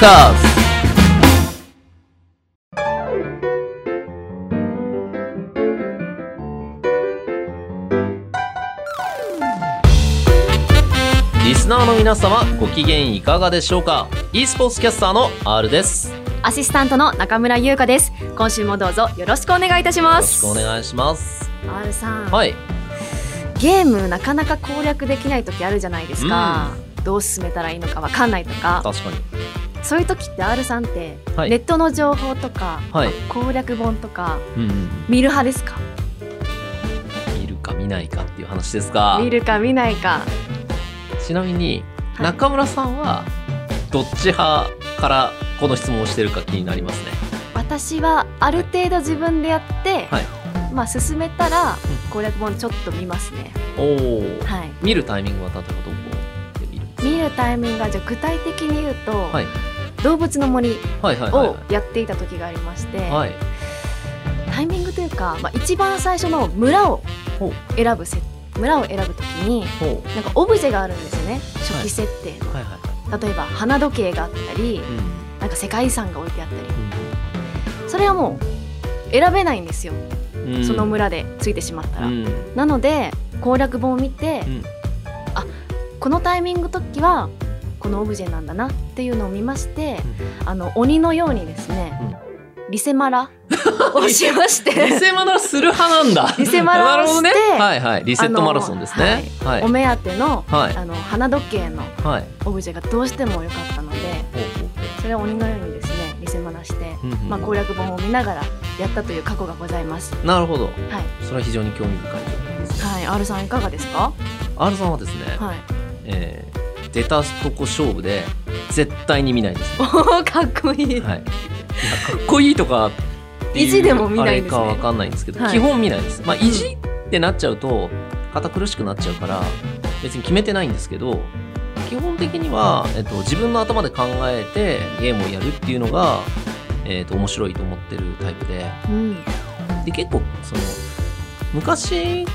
カーズリスナーの皆様ご機嫌いかがでしょうか？e スポーツキャスターの R です。よアシスタントの中村優香です。今週もどうぞよろしくお願いいたしまろしすくお願いします。R さん、はいゲームなかなか攻略できない時あるじゃないですか、どう進めたらいいのかわかん。ない。とか確かにそういう時って R さんって、はい。ネットの情報とか、はい。攻略本とかうんうん見る派ですか？見るか見ないかっていう話ですが見るか見ないか。ちなみにはい。中村さんはどっち派からこの質問をしてるか気になりますね。私はある程度自分でやって、はい。まあ進めたら攻略本ちょっと見ますね、おおはい。見るタイミングは例えばどこで見るんですか？見るタイミングがじゃあ具体的に言うと、はい動物の森をやっていた時がありまして、はい。タイミングというか、まあ、一番最初の村を選ぶせ村を選ぶ時にほなんかオブジェがあるんですよね。初期設定の、例えば花時計があったりうなんか世界遺産が置いてあったり。それはもう選べないんですよ、んうん。その村でついてしまったら、うん。なので攻略本を見て、うん。このタイミング時はこのオブジェなんだなっていうのを見まして、あの鬼のようにですね、リセマラ をしましリてセマラする派なんだ。リセマラをして ね。はいはい。リセットマラソンですね。はい。お目当ての,、はい。あの花時計のはい。オブジェがどうしても良かったのでそれを鬼のようにですねリセマラして、ううんうん。まあ、攻略本を見ながらやったという過去がございます。なるほど。はい、それは非常に興味深いねはい、R さんいかがですか？R さんはですねはい。えー出たとこ勝負で絶対に見ないです。ねおおかっこいい。はい、かっこいいとか意地でも見ないんですね。あれかわかんないんですけど、はい。基本見ないです。まあ意地ってなっちゃうと堅苦しくなっちゃうから別に決めてないんですけど基本的には、えっと、自分の頭で考えてゲームをやるっていうのが、えっと、面白いと思ってるタイプで。うん。で結構その昔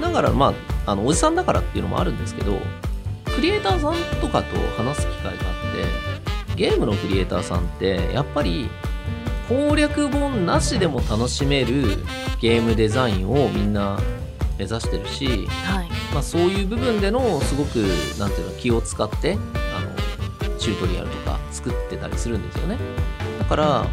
ながらまああのおじさんだからっていうのもあるんですけどクリエイターさんとかと話す機会があってゲームのクリエイターさんってやっぱり攻略本なしでも楽しめるゲームデザインをみんな目指してるし、はい。まあ、そういう部分でのすごくなんていうの気を使ってあのチュートリアルとか作ってたりするんですよねだから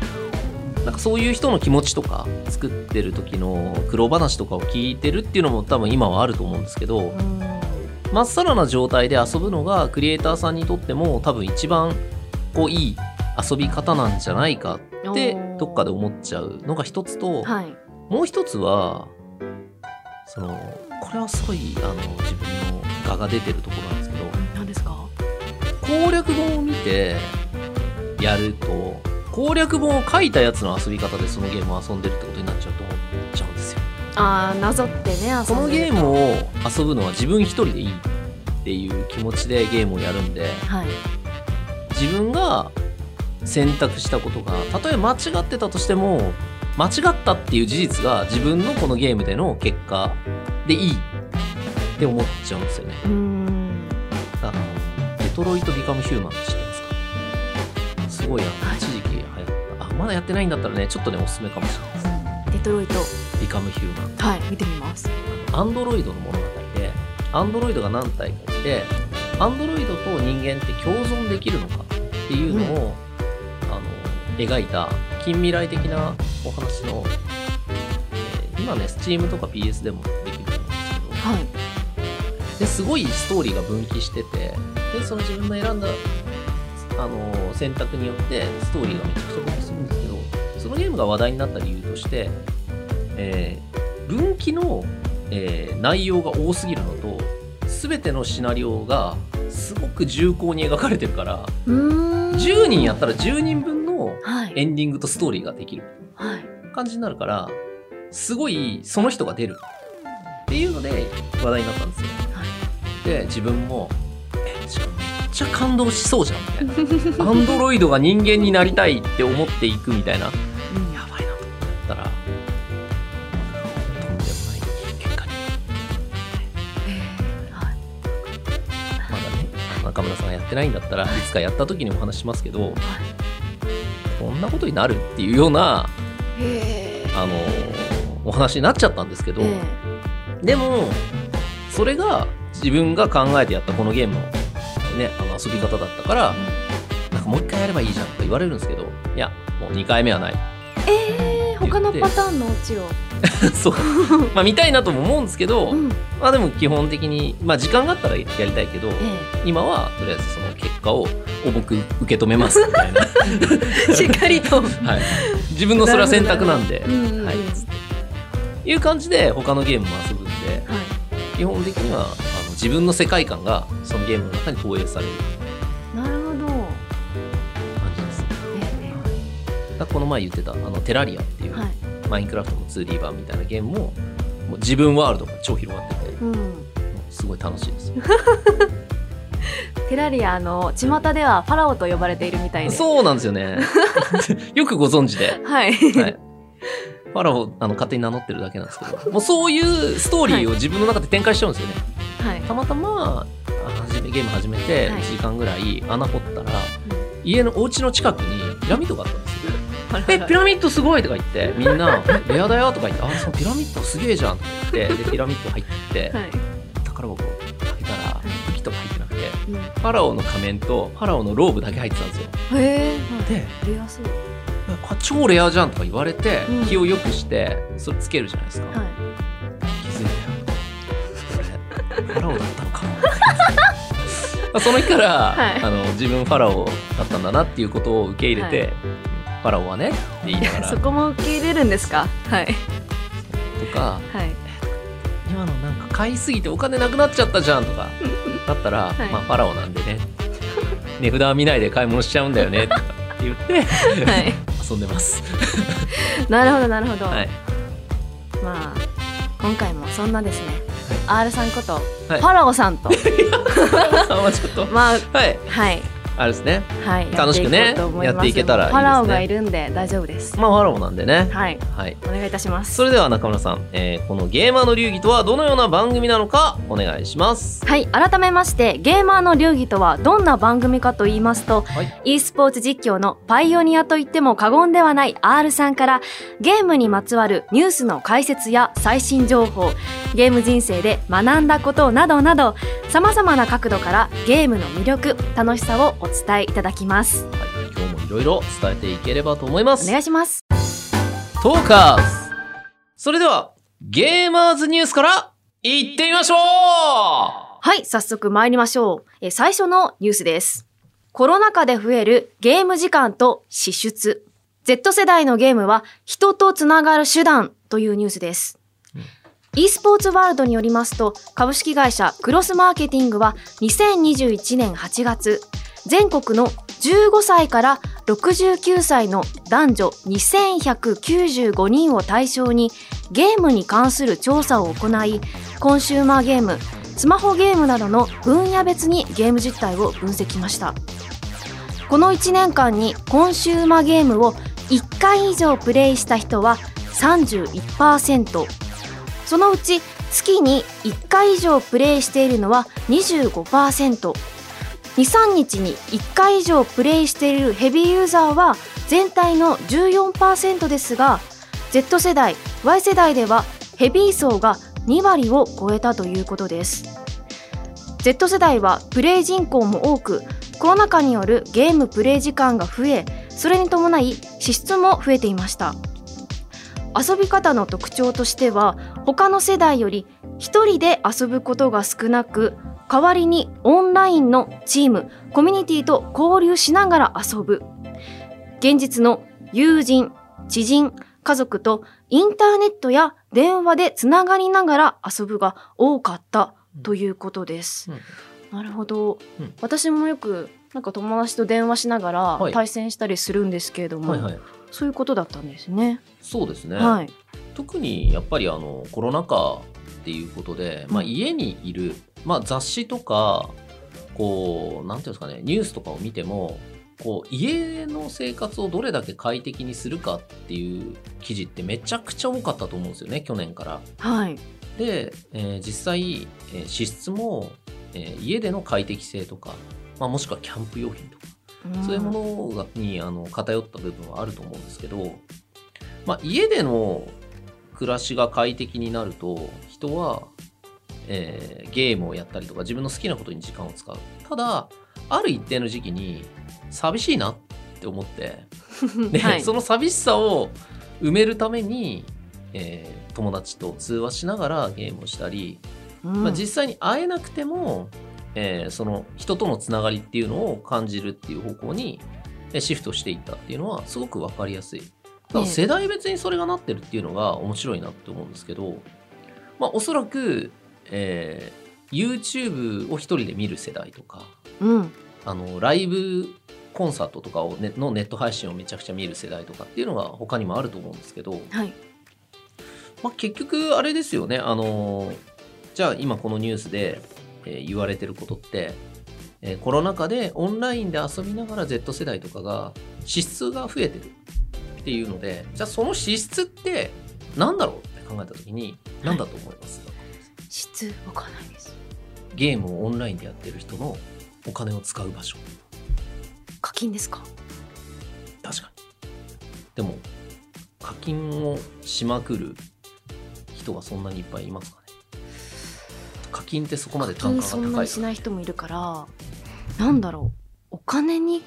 なんかそういう人の気持ちとか作ってる時の苦労話とかを聞いてるっていうのも多分今はあると思うんですけどうん。まっさらな状態で遊ぶのがクリエイターさんにとっても多分一番こういい遊び方なんじゃないかってどっかで思っちゃうのが一つと、はい。もう一つはそのこれはすごいあの自分の我が出てるところなんですけど何ですか？攻略本を見てやると攻略本を書いたやつの遊び方でそのゲームを遊んでるってことになっちゃ。ああなぞってねこのゲームを遊ぶのは自分一人でいいっていう気持ちでゲームをやるんではい。自分が選択したことがたとえ間違ってたとしても間違ったっていう事実が自分のこのゲームでの結果でいいって思っちゃうんですよね。うーん。あのデトロイト・ビカム・ヒューマンって知ってますか？すごいあのはい一時期流行ったあまだやってないんだったらねちょっとねおすすめかもしれないデトロイト。ビカム・ヒューマンはい見てみます。アンドロイドの物語でアンドロイドが何体かいてアンドロイドと人間って共存できるのかっていうのを、あの描いた近未来的なお話の、えー今ね Steam とか PS でもできると思うんですけどはい。ですごいストーリーが分岐しててでその自分の選んだあの選択によってストーリーがめちゃくムが話題になった理由として、えー分岐の、えー内容が多すぎるのと全てのシナリオがすごく重厚に描かれてるからうーん。10人やったら10人分のはい。エンディングとストーリーができるはい。感じになるからすごいその人が出るっていうので話題になったんですよ。はい。で自分もめっちゃ感動しそうじゃんみたいなアンドロイドが人間になりたいって思っていくみたいな中中村さんがやってないんだったらい。つかやった時にお話ししますけどこんなことになるっていうようなあのお話になっちゃったんですけど、えでもそれが自分が考えてやったこのゲームの,、ね、あの遊び方だったからなんかもう一回やればいいじゃんとか言われるんですけどいやもう2回目はない。ええ他のパターンのオチを、そう。まあ見たいなとも思うんですけど、うん。まあでも基本的にまあ時間があったらやりたいけど、え今はとりあえずその結果を重く受け止めますみたいな、え しっかりと、はい、自分のそれは選択なんで、はい、いう感じで他のゲームも遊ぶんではい。基本的にはあの自分の世界観がそのゲームの中に投影される。なるほど、感じです。えだからこの前言ってたあのテラリアっていう、えはいマインクラフトの 2D 版みたいなゲームももう自分ワールドが超広がっててうん、すごい楽しいですよ。テラリアの巷ではファラオと呼ばれているみたいで。そうなんですよね。よくご存知で。はい、はい。ファラオあの勝手に名乗ってるだけなんですけど、もうそういうストーリーを自分の中で展開しちゃうんですよね。はい。たまたまあ始めゲーム始めてはい。1時間ぐらい穴掘ったら、家のお家の近くにピラミッドがあったんですよ。え、ピラミッドすごいとか言って、みんな、レアだよとか言って、あ、そのピラミッドすげえじゃんとか言って、で、ピラミッド入って、はい。宝箱開けたら、武器とか入ってなくて、うん。ファラオの仮面とファラオのローブだけ入ってたんですよ。へえ。で、レアそう。あ超レアじゃんとか言われて、うん。気を良くしてそれつけるじゃないですか、はい。気づいたよ。ファラオだったのか その日から、はい。あの自分ファラオだったんだなっていうことを受け入れて、はいファラオはねって言いながら。そこも受け入れるんですか？はい。とかはい。今のなんか買いすぎてお金なくなっちゃったじゃんとか だったら、い。まあファラオなんでね。値札は見ないで買い物しちゃうんだよねとかって言ってはい。遊んでます。なるほどなるほど、はい。まあ今回もそんなですね、R さんこと、はい。ファラオさんと。ファラオさんはちょっとまあはい。はいあれですね。はい。楽しくねやっていけたらいいですね。ファラオがいるんで大丈夫です。まあファラオなんでね。はい。はい。お願いいたします。それでは中村さん、えーこのゲーマーの流儀とはどのような番組なのかお願いします。はい。改めましてゲーマーの流儀とはどんな番組かと言いますと、はい。e スポーツ実況のパイオニアと言っても過言ではない R さんからゲームにまつわるニュースの解説や最新情報ゲーム人生で学んだことなどなど様々な角度からゲームの魅力楽しさをお伝えいただきますはい、今日もいろいろ伝えていければと思いまおす。願いしますトーカーズそれではゲーマーズニュースからいってみましょうはい、早速参りましょう。えー最初のニュースです。コロナ禍で増えるゲーム時間と支出。Z 世代のゲームは人とつながる手段というニュースです。E スポーツワールドによりますと、株式会社クロスマーケティングは2021年8月、全国の15歳から69歳の男女2195人を対象にゲームに関する調査を行い、コンシューマーゲーム、スマホゲームなどの分野別にゲーム実態を分析しました。この1年間にコンシューマーゲームを1回以上プレイした人は31%そのうち月に1回以上プレイしているのは 25%23 日に1回以上プレイしているヘビーユーザーは全体の14%ですが Z 世代 Y 世代ではヘビー層が2割を超えたということです。Z 世代はプレイ人口も多くコロナ禍によるゲームプレイ時間が増えそれに伴い支出も増えていました。遊び方の特徴としては他の世代より一人で遊ぶことが少なく代わりにオンラインのチームコミュニティと交流しながら遊ぶ現実の友人知人家族とインターネットや電話でつながりながら遊ぶが多かったということです。うんなるほど、うん私もよくなんか友達と電話しながらはい対戦したりするんですけれども、はいはい。そういうことだったんですね。そうですね。はい。特にやっぱりあのコロナ禍っていうことで、まあ、うん家にいる、まあ、雑誌とかこうなんていうんですかねニュースとかを見てもこう家の生活をどれだけ快適にするかっていう記事ってめちゃくちゃ多かったと思うんですよね去年から。はい。で、えー実際、えー支出も、えー家での快適性とかまあ、もしくはキャンプ用品とか、んそういうものがにあの偏った部分はあると思うんですけど、まあ、家での暮らしが快適になると人は、えーゲームをやったりとか自分の好きなことに時間を使う。ただある一定の時期に寂しいなって思って で、はい。その寂しさを埋めるために、えー友達と通話しながらゲームをしたり、うん。まあ、実際に会えなくても、えーその人とのつながりっていうのを感じるっていう方向にえーシフトしていったっていうのはすごく分かりやすい。世代別にそれがなってるっていうのが面白いなって思うんですけど、まあ、おそらく、えー YouTube を一人で見る世代とかうん。あのライブコンサートとかを、ね、のネット配信をめちゃくちゃ見る世代とかっていうのが他にもあると思うんですけど、はい。まあ、結局あれですよね。あのじゃあ今このニュースで、えー言われてることって、えーコロナ禍でオンラインで遊びながら Z 世代とかが支出が増えてるっていうのでじゃあその支出って何だろうって考えた時に何だと思います、質わかんないです。ゲームをオンラインでやってる人のお金を使う場所。課金ですか？確かに。でも課金をしまくる人がそんなにいっぱいいますかね？課金ってそこまで単価が高そんないにしない人もいるからなんだろう。お金に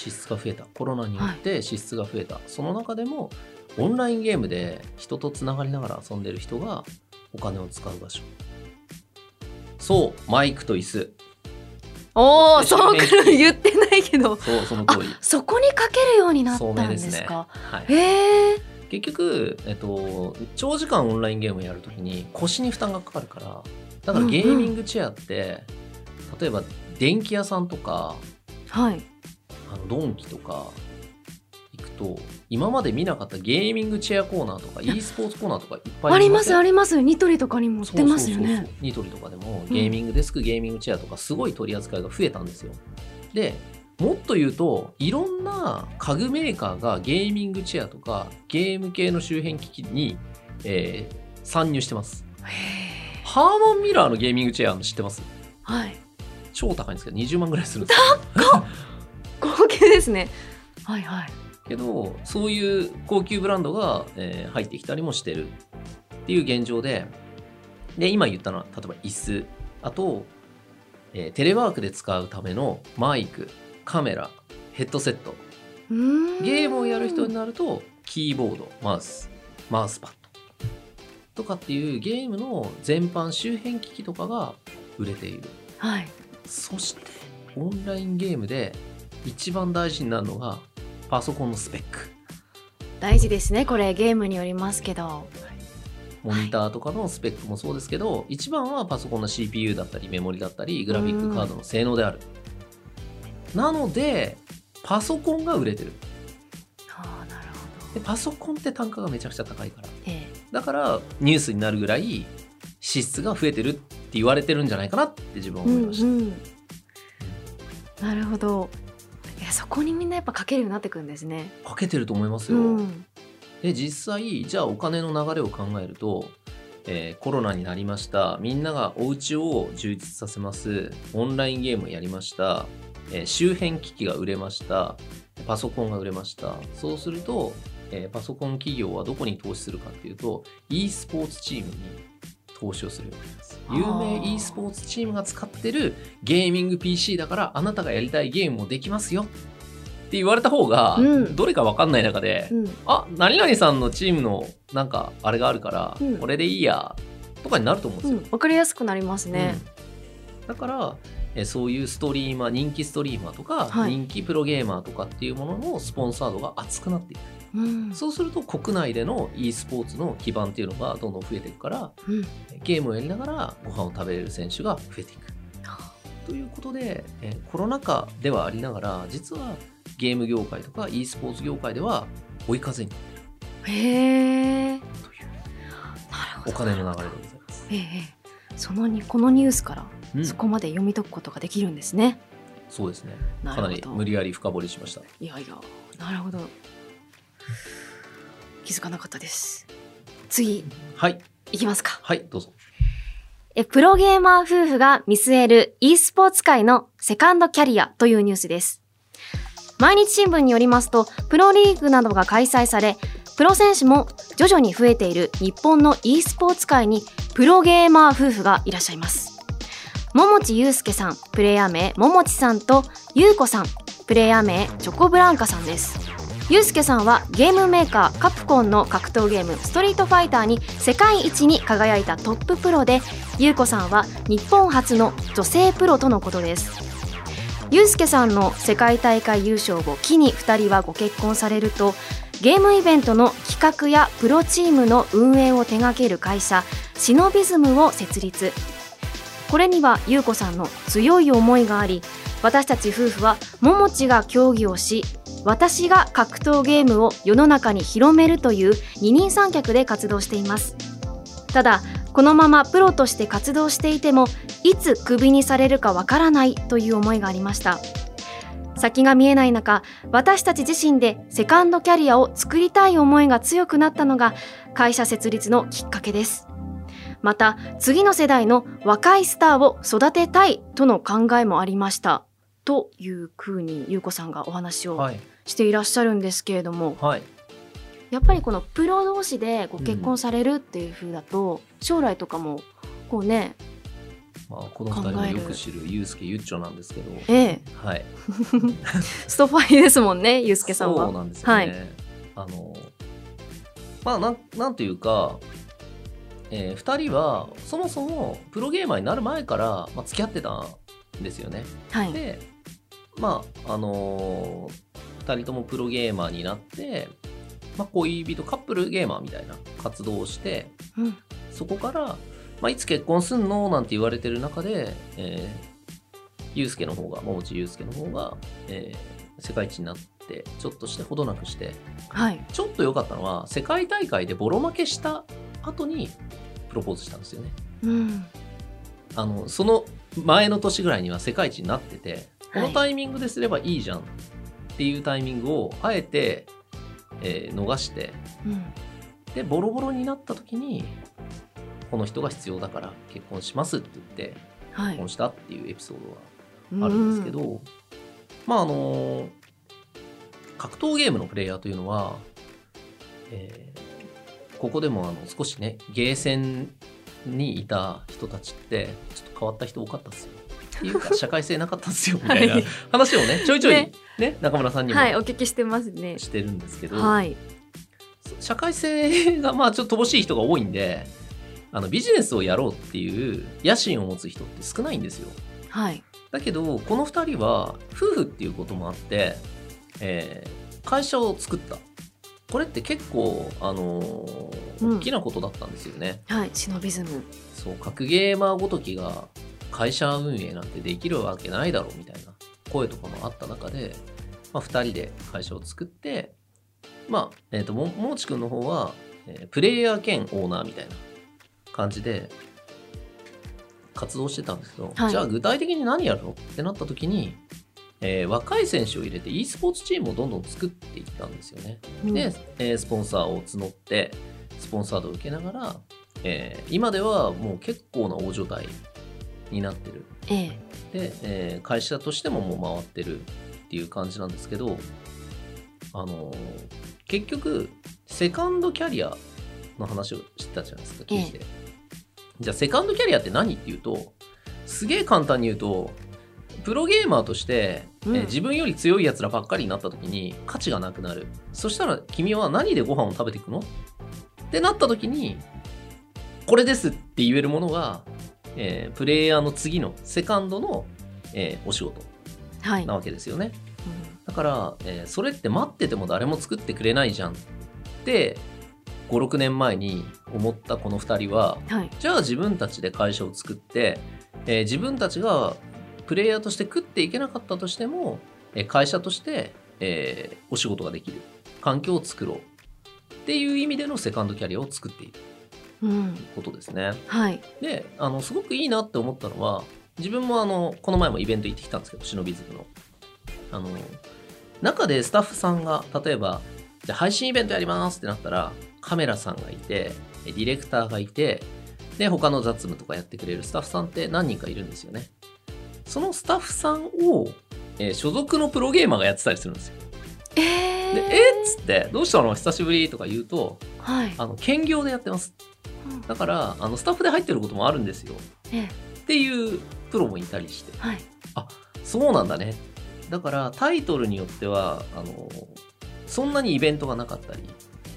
支出が増えた。コロナによって支出が増えた、その中でもオンラインゲームで人とつながりながら遊んでる人がお金を使う場所。そうマイクと椅子。おおでそうくる 言ってないけど。そうそのあ通り。そこにかけるようになった聡んで明ですね。すかはい、へえ結局、えっと、長時間オンラインゲームをやるときに腰に負担がかかるからだからゲーミングチェアって、例えば電気屋さんとかはいあのドンキとか行くと今まで見なかったゲーミングチェアコーナーとか e スポーツコーナーとかいっぱいありますありります。ニトリとかにも売ってますよね。ニトリとかでもゲーミングデスク、ゲーミングチェアとかすごい取り扱いが増えたんですよ。でもっと言うといろんな家具メーカーがゲーミングチェアとかゲーム系の周辺機器に、えー参入してます。ハーマンミラーのゲーミングチェア知ってます？はい。超高いんですけど20万ぐらいするんですよ高級ですね。はいはい。けどそういう高級ブランドが、えー入ってきたりもしてるっていう現状でで今言ったのは例えば椅子。あと、えーテレワークで使うためのマイクカメラヘッドセット。ゲームをやる人になるとキーボードマウスマウスパッド。とかっていうゲームの全般周辺機器とかが売れている。はい。そしてオンラインゲームで一番大事になるのがパソコンのスペック。大事ですねこれゲームによりますけど。モニターとかのスペックもそうですけど、一番はパソコンの CPU だったりメモリだったりグラフィックカードの性能である。なのでパソコンが売れてる。ああなるほでパソコンって単価がめちゃくちゃ高いから。どえ。だからニュースになるぐらい支出が増えてるって言われてるんじゃないかなって自分はえう思いました、んうん。なるほど。いやそこにみんなやっぱかけるようになってくるんですね。かけてると思いますうよ、ん。で実際じゃあお金の流れを考えると、えーコロナになりました。みんながお家を充実させます。オンラインゲームをやりました、えー周辺機器が売れました。パソコンが売れました。そうすると、えーパソコン企業はどこに投資するかっていうと e スポーツチームに投資をするようになります有名 e スポーツチームが使ってるゲーミング PC だからあなたがやりたいゲームもできますよ。って言われた方が、うん。どれか分かんない中で、うん。あ何々さんのチームのなんかあれがあるから、うん。これでいいやとかになると思うんですよ。うん。わかりやすくなりますね。うん。だからえそういうストリーマー人気ストリーマーとか、はい。人気プロゲーマーとかっていうもののスポンサードが厚くなっていく。うん。そうすると国内での e スポーツの基盤っていうのがどんどん増えていくからうん。ゲームをやりながらご飯を食べれる選手が増えていく。ということで、えーコロナ禍ではありながら実はゲーム業界とか e スポーツ業界では追い風になっている。へえ。お金の流れでございます。ええええ。そのにこのニュースからうんそこまで読み解くことができるんですね、そうですね。かなり無理やり深掘りしました。いやいやなるほど気づかなかったです次はい、いきますかはい、どうぞ。えプロゲーマー夫婦が見据える e スポーツ界のセカンドキャリアというニュースです。毎日新聞によりますと、プロリーグなどが開催され、プロ選手も徐々に増えている日本の e スポーツ界にプロゲーマー夫婦がいらっしゃいます。桃地祐介さん、プレイヤー名桃地さんと優子さん、プレイヤー名チョコブランカさんです。祐介さんはゲームメーカーカプコンの格闘ゲームストリートファイターに世界一に輝いたトッププロで優子さんは日本初の女性プロとのことですゆうすけさんの世界大会優勝を機に2人はご結婚されるとゲームイベントの企画やプロチームの運営を手掛ける会社シノビズムを設立これには優子さんの強い思いがあり私たち夫婦は桃地が競技をし私が格闘ゲームを世の中に広めるという二人三脚で活動しています。ただこのままプロとして活動していてもいつクビにされるかわからないという思いがありました。先が見えない中私たち自身でセカンドキャリアを作りたい思いが強くなったのが会社設立のきっかけです。また次の世代の若いスターを育てたいとの考えもありました。というふうに優子さんがお話をしていらっしゃるんですけれども、はい、やっぱりこのプロ同士でご結婚されるっていうふうだと、うん、将来とかもこうねまあ、この二人もよく知るユうスケゆっちょなんですけど、ええ、はい、ストファイですもんね ユうスケさんは。そうなんですよね。はい、あのまあなんなんていうか、えー、2人はそもそもプロゲーマーになる前から、まあ、付き合ってたんですよね。はい、でまああのー、2人ともプロゲーマーになって、まあ、恋人カップルゲーマーみたいな活動をして、うん、そこからまあ、いつ結婚すんのなんて言われてる中で、えー、ゆうすけの方が、桃地ゆうすけの方が、えー、世界一になって、ちょっとしてほどなくして、はい、ちょっと良かったのは、世界大会でボロ負けした後にプロポーズしたんですよね。うん、あの、その前の年ぐらいには世界一になってて、このタイミングですればいいじゃんっていうタイミングをあえて、えー、逃して、うん、でボロボロになった時にこの人が必要だから結婚しますって言って結婚したっていうエピソードはあるんですけど、はい、まああの格闘ゲームのプレイヤーというのは、えー、ここでもあの少しねゲーセンにいた人たちってちょっと変わった人多かったですよ。っていうか 社会性なかったんですよみたいな話をねちょいちょいね、ね、中村さんにも、はい、お聞きしてますね。してるんですけど、はい、社会性がまあちょっと乏しい人が多いんであのビジネスをやろうっていう野心を持つ人って少ないんですよ。はい、だけどこの2人は夫婦っていうこともあって、えー、会社を作ったこれって結構、あのーうん、大きなことだったんですよね。はい、シノビズム。そう、格ゲーマーごときが会社運営なんてできるわけないだろうみたいな声とかもあった中で、まあ、2人で会社を作って、まあ、えっ、ー、と、ももちくんの方は、えー、プレイヤー兼オーナーみたいな感じで活動してたんですけど、はい、じゃあ具体的に何やるのってなった時に、えー、若い選手を入れて e スポーツチームをどんどん作っていったんですよね。うん、で、えー、スポンサーを募ってスポンサードを受けながら、えー、今ではもう結構な大所帯になってる。ええ、で、えー、会社としてももう回ってるっていう感じなんですけど、あの結局セカンドキャリアの話をしてたじゃないですか記事で。ええじゃあセカンドキャリアって何っていうとすげえ簡単に言うとプロゲーマーとして、うん、え自分より強いやつらばっかりになった時に価値がなくなる。そしたら君は何でご飯を食べていくの？ってなった時にこれですって言えるものが、えー、プレイヤーの次のセカンドの、えー、お仕事。なわけですよね、はいだから、えー、それって待ってても誰も作ってくれないじゃんって56年前に思ったこの2人は、はい、じゃあ自分たちで会社を作って、えー、自分たちがプレイヤーとして食っていけなかったとしても、えー、会社として、えー、お仕事ができる。環境を作ろう。っていう意味でのセカンドキャリアを作っている、うん、ことですね。はい、であのすごくいいなって思ったのは自分もあのこの前もイベント行ってきたんですけど忍びズムの。あの中でスタッフさんが例えばじゃあ配信イベントやりますってなったらカメラさんがいてディレクターがいてで他の雑務とかやってくれるスタッフさんって何人かいるんですよねそのスタッフさんを、えー所属のプロゲーマーがやってたりするんですよ。えでー、えっつって「どうしたの？久しぶり」とか言うとはい。あの兼業でやってます。うん。だからあのスタッフで入ってることもあるんですよ。えっていうプロもいたりして。はい。そうなんだね。だからタイトルによってはあのそんなにイベントがなかったり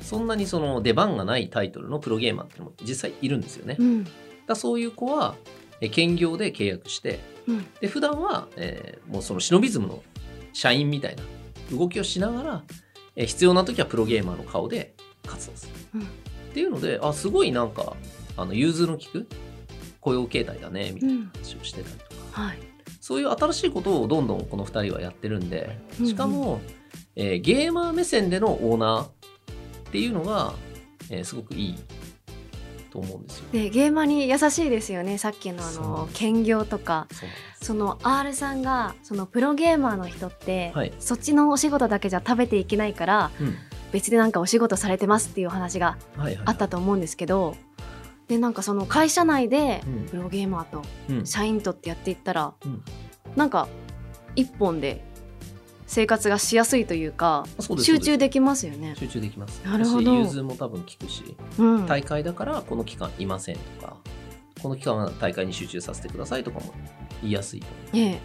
そんなにその出番がないタイトルのプロゲーマーっていうのも実際いるんですよね。うん。らそういう子はえ兼業で契約してうん。で普段は、えーもうそのシノビズムの社員みたいな動きをしながら、えー必要な時はプロゲーマーの顔で活動する。うん。っていうのであすごいなんかあの融通の利く雇用形態だねみたいな話をしてたりとか。はい。そういう新しいことをどんどんこの2人はやってるんでうんうん。しかも、えーゲーマー目線でのオーナーっていうのが、えーすごくいいと思うんですよ。でゲーマーに優しいですよね。さっきのあの兼業とか。その R さんがそのプロゲーマーの人って、はい。そっちのお仕事だけじゃ食べていけないからうん。別でなんかお仕事されてますっていうお話がはいはい。あったと思うんですけどでなんかその会社内でうん。プロゲーマーとうん。社員とってやっていったら、うん。なんか一本で生活がしやすいというか集中できますよね。集中できます。なるほど。し融通も多分効くしうん、大会だからこの期間いませんとかこの期間は大会に集中させてくださいとかも言いやすいと思う。ええ。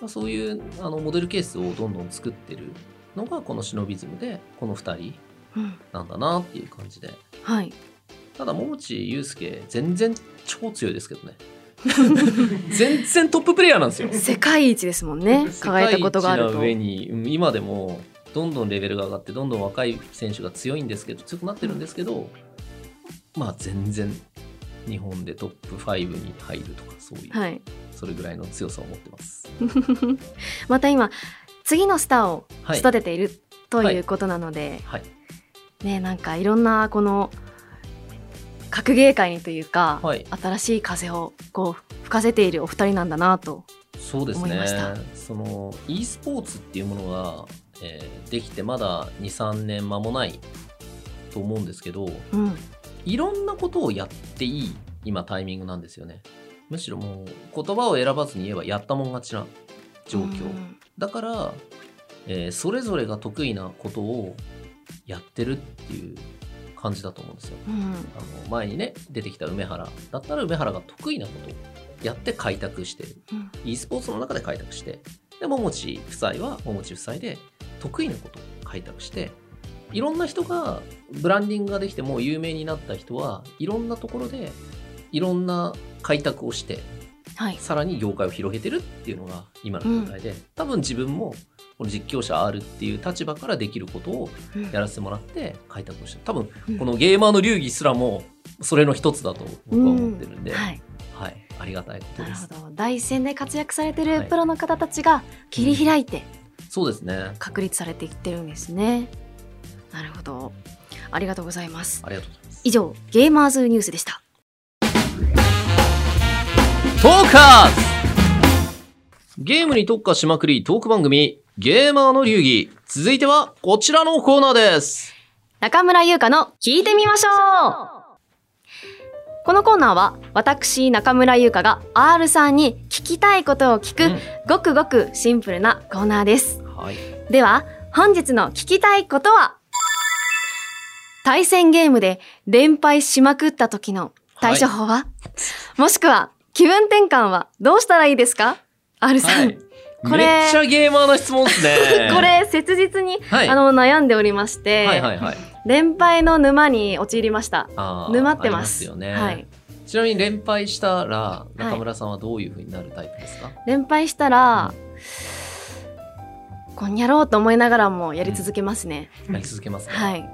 まあ、そういうあのモデルケースをどんどん作ってるのがこのシノビズムでこの2人うん、なんだなっていう感じで。はい。ただ桃地祐介全然超強いですけどね全然トッププレイヤーなんですよ。世界一ですもんね。輝いたことがあると。上にうん今でもどんどんレベルが上がってどんどん若い選手が強いんですけど強くなってるんですけどまあ全然日本でトップ5に入るとかそういう、はい。それぐらいの強さを持ってます。また今次のスターをはい。育てているということなので、はい。ねなんかいろんなこの格ゲー界にというか、はい。新しい風をこう吹かせているお二人なんだなとそうですね。その e スポーツっていうものが、えーできてまだ23年間もないと思うんですけどうん。いろんなことをやっていい今タイミングなんですよね。むしろもう言葉を選ばずに言えばやったもん勝ちな状況、うん。だから、えーそれぞれが得意なことをやってるっていう感じだと思うんですよ。うん。あの前にね出てきた梅原だったら梅原が得意なことをやって開拓してるうん。e スポーツの中で開拓してで桃地夫妻は桃地夫妻で得意なことを開拓していろんな人がブランディングができてもう有名になった人はいろんなところでいろんな開拓をしてはい。さらに業界を広げてるっていうのが今の状態で、多分自分もこの実況者 R っていう立場からできることをうん。やらせてもらって開拓をして多分うん。このゲーマーの流儀すらもそれの一つだと僕は思ってるんで、うんはい。はい、ありがたいことです。なるほ。ど。第一線で活躍されてはい。るプロの方たちが切り開いてそうですね。確立されていってるんですね。なるほど。ありがとうございます。ありがとうございます。以上ゲーマーズニュースでした。トーカーズ！ゲームに特化しまくりトーク番組ゲーマーの流儀。続いてはこちらのコーナーです。中村優香の聞いてみましょう。このコーナーは私中村優香が R さんに聞きたいことを聞く、うん。ごくごくシンプルなコーナーです。はい。では本日の聞きたいことは対戦ゲームで連敗しまくった時の対処法は、もしくは気分転換はどうしたらいいですか ?R さん、はいこれめっちゃゲーマーな質問ですね。これ切実に、はい。あの悩んでおりまして、はいはいはい。連敗の沼に陥りました。沼ってます。よね、はい、ちなみに連敗したら中村さんはどういう風になるタイプですか、連敗したら、こんやろうと思いながらもやり続けますね、やり続けますか、はい。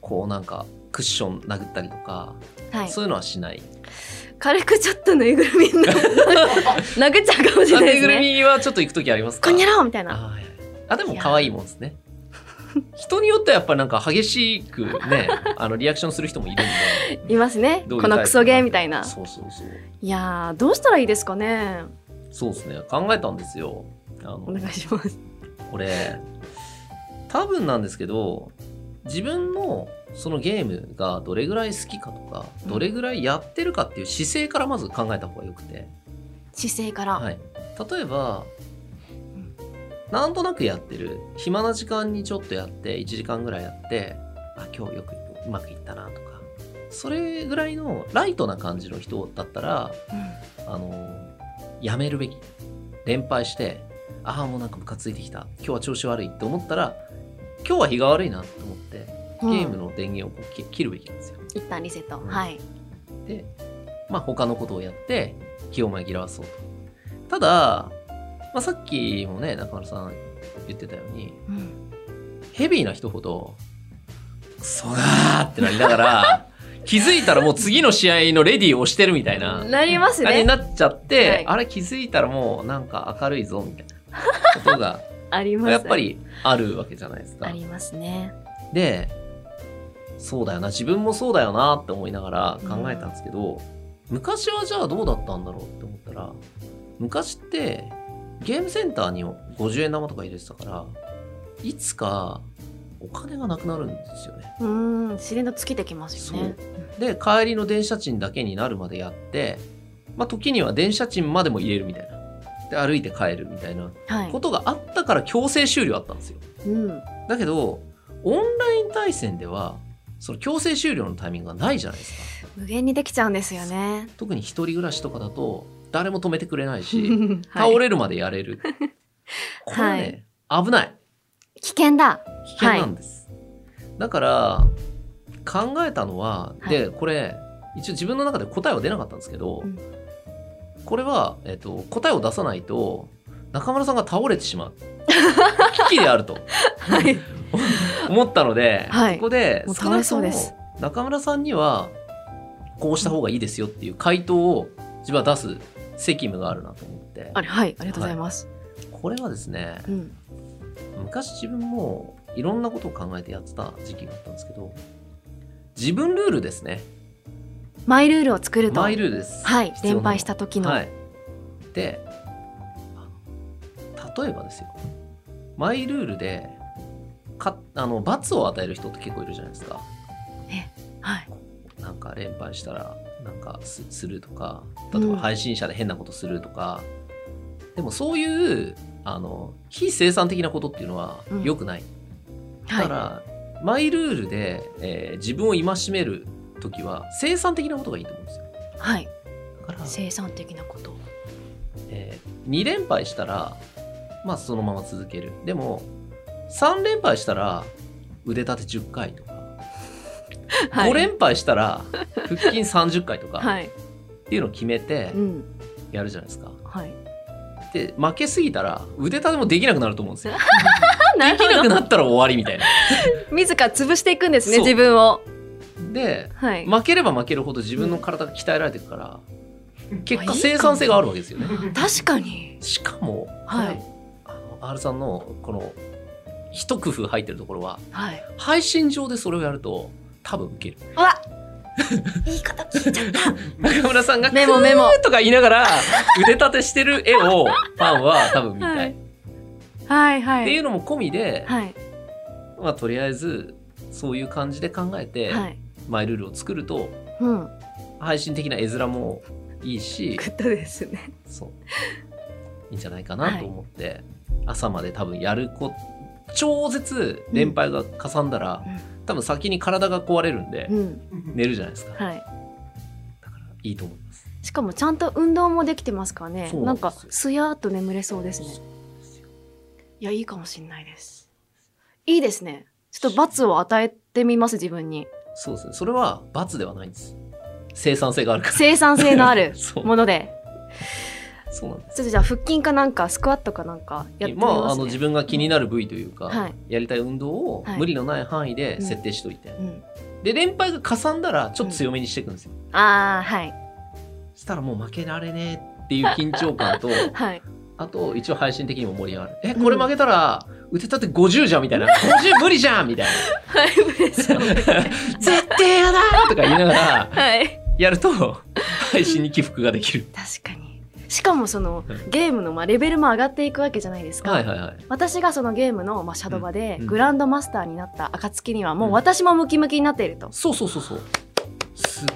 こうなんかクッション殴ったりとか、はい。そういうのはしない？軽くちょっとぬいぐるみの 殴っちゃうかもしれないぬいぐるですねみはちょっと行く時ありますか？こんやろうみたいな。あでも可愛いもんですね。人によってはやっぱりなんか激しくね あのリアクションする人もいるんで。いますね。このクソゲーみたいな。そうそうそう。いやーどうしたらいいですかね。そうですね。考えたんですよ。あのお願いします。これ多分なんですけど自分のそのゲームがどれぐらい好きかとかどれぐらいやってるかっていう姿勢からまず考えた方がよくて、姿勢から、はい、例えばなんとなくやってる。暇な時間にちょっとやって1時間ぐらいやってあ今日よくうまくいったなとか。それぐらいのライトな感じの人だったらあのやめるべき。連敗してああもうなんかムカついてきた。今日は調子悪いって思ったら今日は日が悪いなと思ってゲうん。ームの電源をこうき切るべきなんですよ。一旦リセット、うん。はい。で、まあ、他のことをやって気を紛らわそうと。ただ、まあ、さっきもね中村さん言ってたようにうん。ヘビーな人ほどクソがーってなりながら 気づいたらもう次の試合のレディーを押してるみたいななります感じにねなっちゃって、はい。あれ気づいたらもうなんか明るいぞみたいなことがあります。やっぱりあるわけじゃないですか。あ。りますね。でそうだよな。自分もそうだよなって思いながら考えたんですけど、昔はじゃあどうだったんだろうって思ったら昔ってゲームセンターに50円玉とか入れてたからいつかお金がなくなるんですよね。うん。自然と尽きてきますよね。で帰りの電車賃だけになるまでやって、まあ、時には電車賃までも入れるみたいなで歩いて帰るみたいなはい。ことがあったから強制終了あったんですよ。うん。だけどオンライン対戦ではその強制終了のタイミングがないじゃないですか。無限にできちゃうんですよね。特に一人暮らしとかだと誰も止めてくれないし、はい。倒れるまでやれる。これはね、危ない。危険だ。危険なんです、だから考えたのは、はい。でこれ一応自分の中で答えは出なかったんですけど、うんこれは、えっと答えを出さないと中村さんが倒れてしまう。危機であると。はい。思ったので、はい。ここで少なくとも中村さんにはこうした方がいいですよっていう回答を自分は出す責務があるなと思って。あれはいありがとうございます、これはですねうん。昔自分もいろんなことを考えてやってた時期があったんですけど自分ルールですねマイルールを作るとマイルールです。はい連敗した時の、はい。で例えばですよ。マイルールでかあの罰を与える人って結構いるじゃないですか。はい。なんか連敗したらなんかすするとか例えば配信者で変なことするとか、でもそういうあの非生産的なことっていうのはうん。良くない、はい。だからマイルールで、えー自分を戒める時は生産的なことがいいと思うんですよ。はい。だから、生産的なこと。え2連敗したらまあそのまま続ける。でも3連敗したら腕立て10回とか、はい。5連敗したら腹筋30回とか、はい。っていうのを決めてうん。やるじゃないですか。はい。で負けすぎたら腕立てもできなくなると思うんですよ。なできなくなったら終わりみたいな。自ら潰していくんですねそう自分をではい、負ければ負けるほど自分の体が鍛えられていくから結果生産性があるわけですよね。確かに。しかも、はい。あの R さんのこの一工夫入ってるところははい。配信上でそれをやると多分ウケる。うわ。言い方聞いちゃった。中村さんがメモメモ。とか言いながら腕立てしてる絵を ファンは多分見たい。はい。はいはっていういのも込みで、はい。まあ、とりあえずそういう感じで考えて、はいマイルールを作るとうん。配信的な絵面もいいしグッドですね。そう。いいんじゃないかなと思って、朝まで多分やるこ超絶連敗がかさんだら、うん。多分先に体が壊れるんで、うん。寝るじゃないですか、はい。だからいいと思います。しかもちゃんと運動もできてますからねなんんですやーっと眠れそうですね。いやいいかもしれないです。いいですね。ちょっと罰を与えてみます自分にそうですね。それは罰ではないんです。生産性があるから。生産性のある もので。そうなんです。ちょっとじゃあ腹筋かなんかスクワットかなんかやってみまますね。ああの自分が気になる部位というか、はい。やりたい運動をはい。無理のない範囲で設定しといて、うん、で連敗がかさんだらちょっと強めにしていくんですよ、ああはい。そしたらもう負けられねえっていう緊張感と はい。あと一応配信的にも盛り上がる。えこれ負けたら腕立て50じゃんみたいな。50無理じゃんみたいな。はい無理ですよ絶対やだーとか言いながらはい。やると配信に起伏ができる。確かに。しかもそのゲームのまあレベルも上がっていくわけじゃないですか、はいはいはい。私がそのゲームのまあシャドバでうんグランドマスターになった暁にはもう私もムキムキになっていると、そうそうそうそう。すっ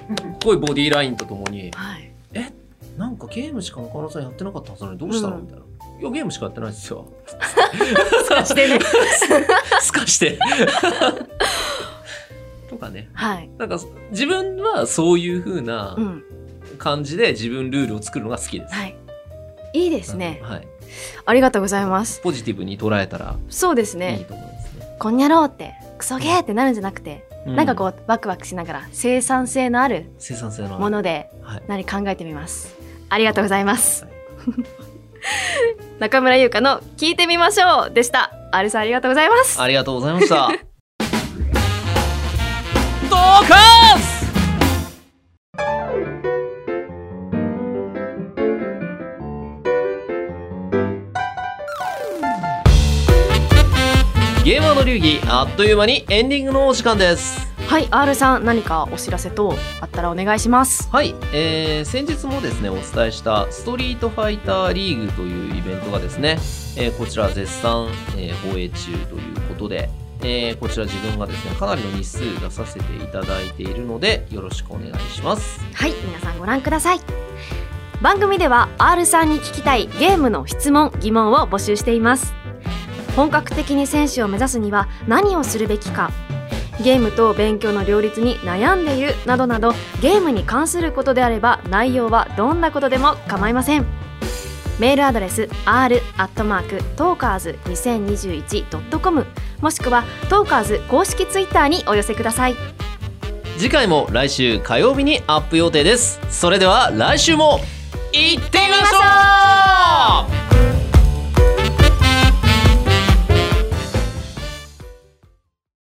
ごいボディラインとともに。はい、なんかゲームしか中村さんやってなかったはずなのにどうしたの、うん。みたいな。いや、ゲームしかやってないですよ。してねす かして。とかね。はい、なんか、自分はそういう風なうん感じで自分ルールを作るのが好きです。はい、いいですねはい。ありがとうございますポジティブに捉えたらそうですいいねと思いますね。こんにゃろうってクソゲーってなるんじゃなくて、なんかこう、うワクワクしながら生産性のある生産性のものではい。何考えてみますありがとうございますはい 中村優香の聞いてみましょうでした。R さんありがとうございます。ありがとうございました。ドカースゲーマーの流儀あっという間にエンディングのお時間ですはい R さん何かお知らせ等あったらお願いします。はい、えー先日もですねお伝えしたストリートファイターリーグというイベントがですね、えーこちら絶賛、えー放映中ということで、えーこちら自分がですねかなりの日数出させていただいているのでよろしくお願いします。はい皆さんご覧ください。番組では R さんに聞きたいゲームの質問疑問を募集しています。本格的に選手を目指すには何をするべきかゲームと勉強の両立に悩んでいるなどなどゲームに関することであれば内容はどんなことでも構いません。メールアドレス r アットマークトーカーズ 2021.com もしくはトーカーズ公式ツイッターにお寄せください。次回も来週火曜日にアップ予定です。それでは来週も行ってみましょう。